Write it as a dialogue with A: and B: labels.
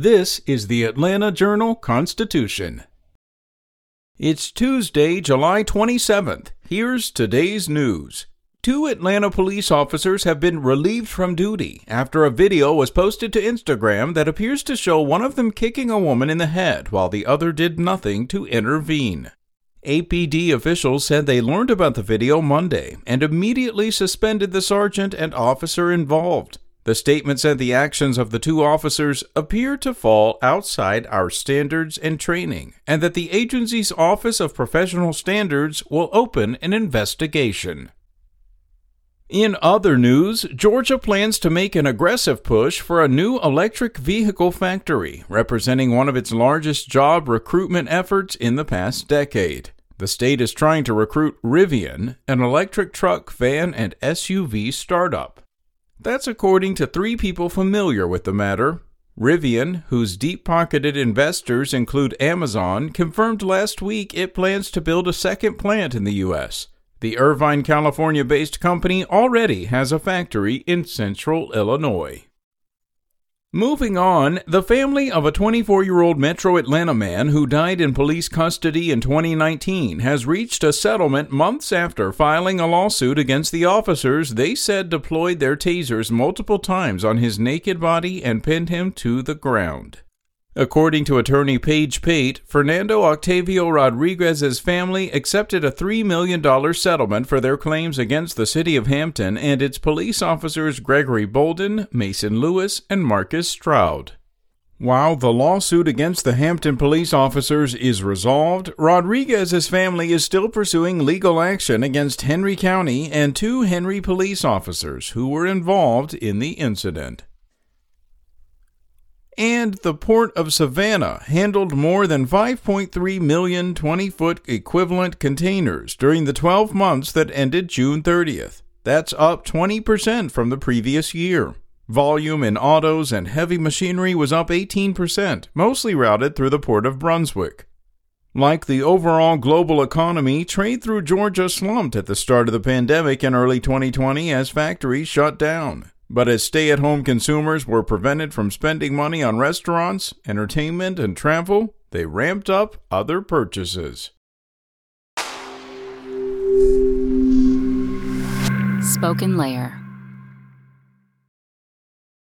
A: This is the Atlanta Journal Constitution. It's Tuesday, July 27th. Here's today's news. Two Atlanta police officers have been relieved from duty after a video was posted to Instagram that appears to show one of them kicking a woman in the head while the other did nothing to intervene. APD officials said they learned about the video Monday and immediately suspended the sergeant and officer involved. The statements and the actions of the two officers appear to fall outside our standards and training, and that the agency's Office of Professional Standards will open an investigation. In other news, Georgia plans to make an aggressive push for a new electric vehicle factory, representing one of its largest job recruitment efforts in the past decade. The state is trying to recruit Rivian, an electric truck, van, and SUV startup. That's according to three people familiar with the matter. Rivian, whose deep pocketed investors include Amazon, confirmed last week it plans to build a second plant in the U.S. The Irvine, California based company already has a factory in central Illinois. Moving on, the family of a 24 year old Metro Atlanta man who died in police custody in 2019 has reached a settlement months after filing a lawsuit against the officers they said deployed their tasers multiple times on his naked body and pinned him to the ground. According to attorney Page Pate, Fernando Octavio Rodriguez's family accepted a $3 million settlement for their claims against the city of Hampton and its police officers Gregory Bolden, Mason Lewis, and Marcus Stroud. While the lawsuit against the Hampton police officers is resolved, Rodriguez's family is still pursuing legal action against Henry County and two Henry police officers who were involved in the incident and the Port of Savannah handled more than 5.3 million 20 foot equivalent containers during the 12 months that ended June 30th. That's up 20% from the previous year. Volume in autos and heavy machinery was up 18%, mostly routed through the Port of Brunswick. Like the overall global economy, trade through Georgia slumped at the start of the pandemic in early 2020 as factories shut down. But as stay at home consumers were prevented from spending money on restaurants, entertainment, and travel, they ramped up other purchases.
B: SpokenLayer